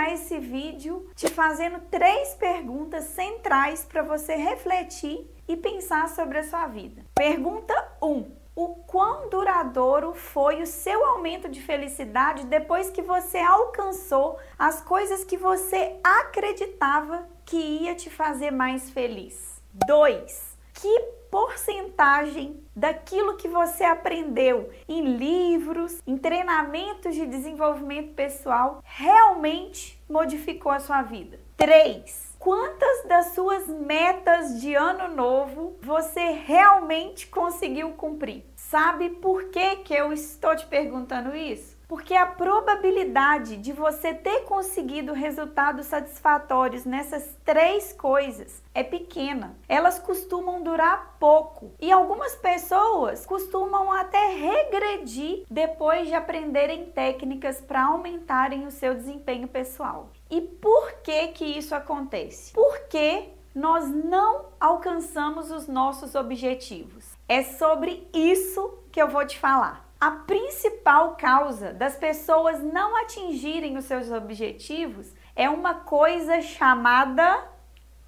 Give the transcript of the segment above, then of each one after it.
Iniciar esse vídeo te fazendo três perguntas centrais para você refletir e pensar sobre a sua vida. Pergunta 1. Um, o quão duradouro foi o seu aumento de felicidade depois que você alcançou as coisas que você acreditava que ia te fazer mais feliz? 2. Que porcentagem daquilo que você aprendeu em livros, em treinamentos de desenvolvimento pessoal realmente modificou a sua vida? 3. Quantas das suas metas de ano novo você realmente conseguiu cumprir? Sabe por que, que eu estou te perguntando isso? Porque a probabilidade de você ter conseguido resultados satisfatórios nessas três coisas é pequena. Elas costumam durar pouco e algumas pessoas costumam até regredir depois de aprenderem técnicas para aumentarem o seu desempenho pessoal. E por que que isso acontece? Porque nós não alcançamos os nossos objetivos. É sobre isso que eu vou te falar. A principal causa das pessoas não atingirem os seus objetivos é uma coisa chamada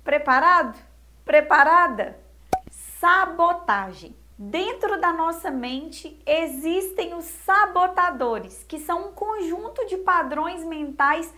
preparado, preparada, sabotagem. Dentro da nossa mente existem os sabotadores, que são um conjunto de padrões mentais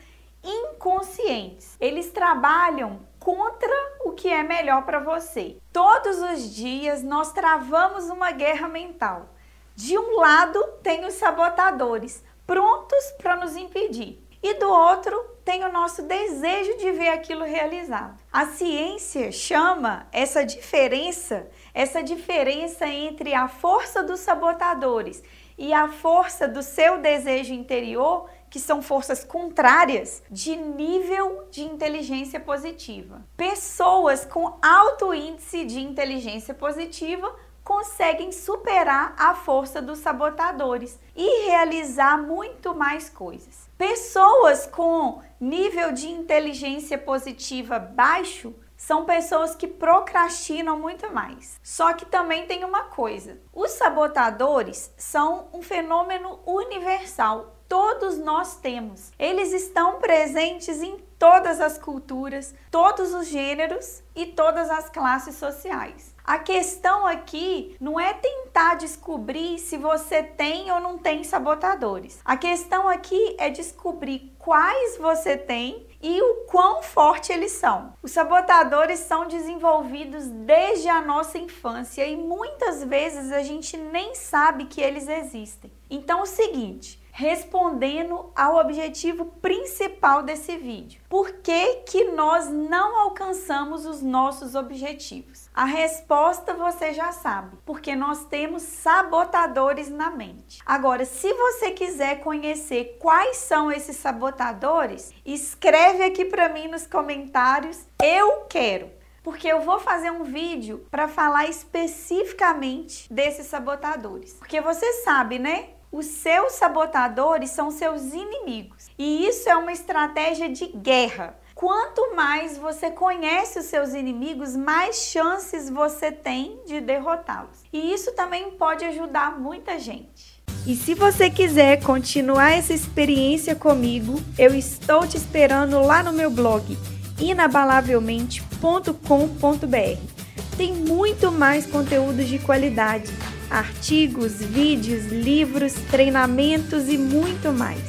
inconscientes. Eles trabalham contra o que é melhor para você. Todos os dias nós travamos uma guerra mental. De um lado, tem os sabotadores, prontos para nos impedir. E do outro, tem o nosso desejo de ver aquilo realizado. A ciência chama essa diferença, essa diferença entre a força dos sabotadores e a força do seu desejo interior, que são forças contrárias, de nível de inteligência positiva. Pessoas com alto índice de inteligência positiva conseguem superar a força dos sabotadores e realizar muito mais coisas. Pessoas com nível de inteligência positiva baixo são pessoas que procrastinam muito mais. Só que também tem uma coisa: os sabotadores são um fenômeno universal. Todos nós temos. Eles estão presentes em todas as culturas, todos os gêneros e todas as classes sociais. A questão aqui não é tentar descobrir se você tem ou não tem sabotadores. A questão aqui é descobrir quais você tem e o quão forte eles são. Os sabotadores são desenvolvidos desde a nossa infância e muitas vezes a gente nem sabe que eles existem. Então, é o seguinte respondendo ao objetivo principal desse vídeo. Por que, que nós não alcançamos os nossos objetivos? A resposta você já sabe, porque nós temos sabotadores na mente. Agora, se você quiser conhecer quais são esses sabotadores, escreve aqui para mim nos comentários. Eu quero porque eu vou fazer um vídeo para falar especificamente desses sabotadores. Porque você sabe, né? Os seus sabotadores são seus inimigos. E isso é uma estratégia de guerra. Quanto mais você conhece os seus inimigos, mais chances você tem de derrotá-los. E isso também pode ajudar muita gente. E se você quiser continuar essa experiência comigo, eu estou te esperando lá no meu blog inabalavelmente.com.br. Tem muito mais conteúdo de qualidade artigos, vídeos, livros, treinamentos e muito mais.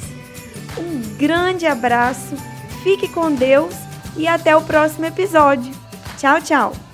Um grande abraço, fique com Deus e até o próximo episódio. Tchau, tchau!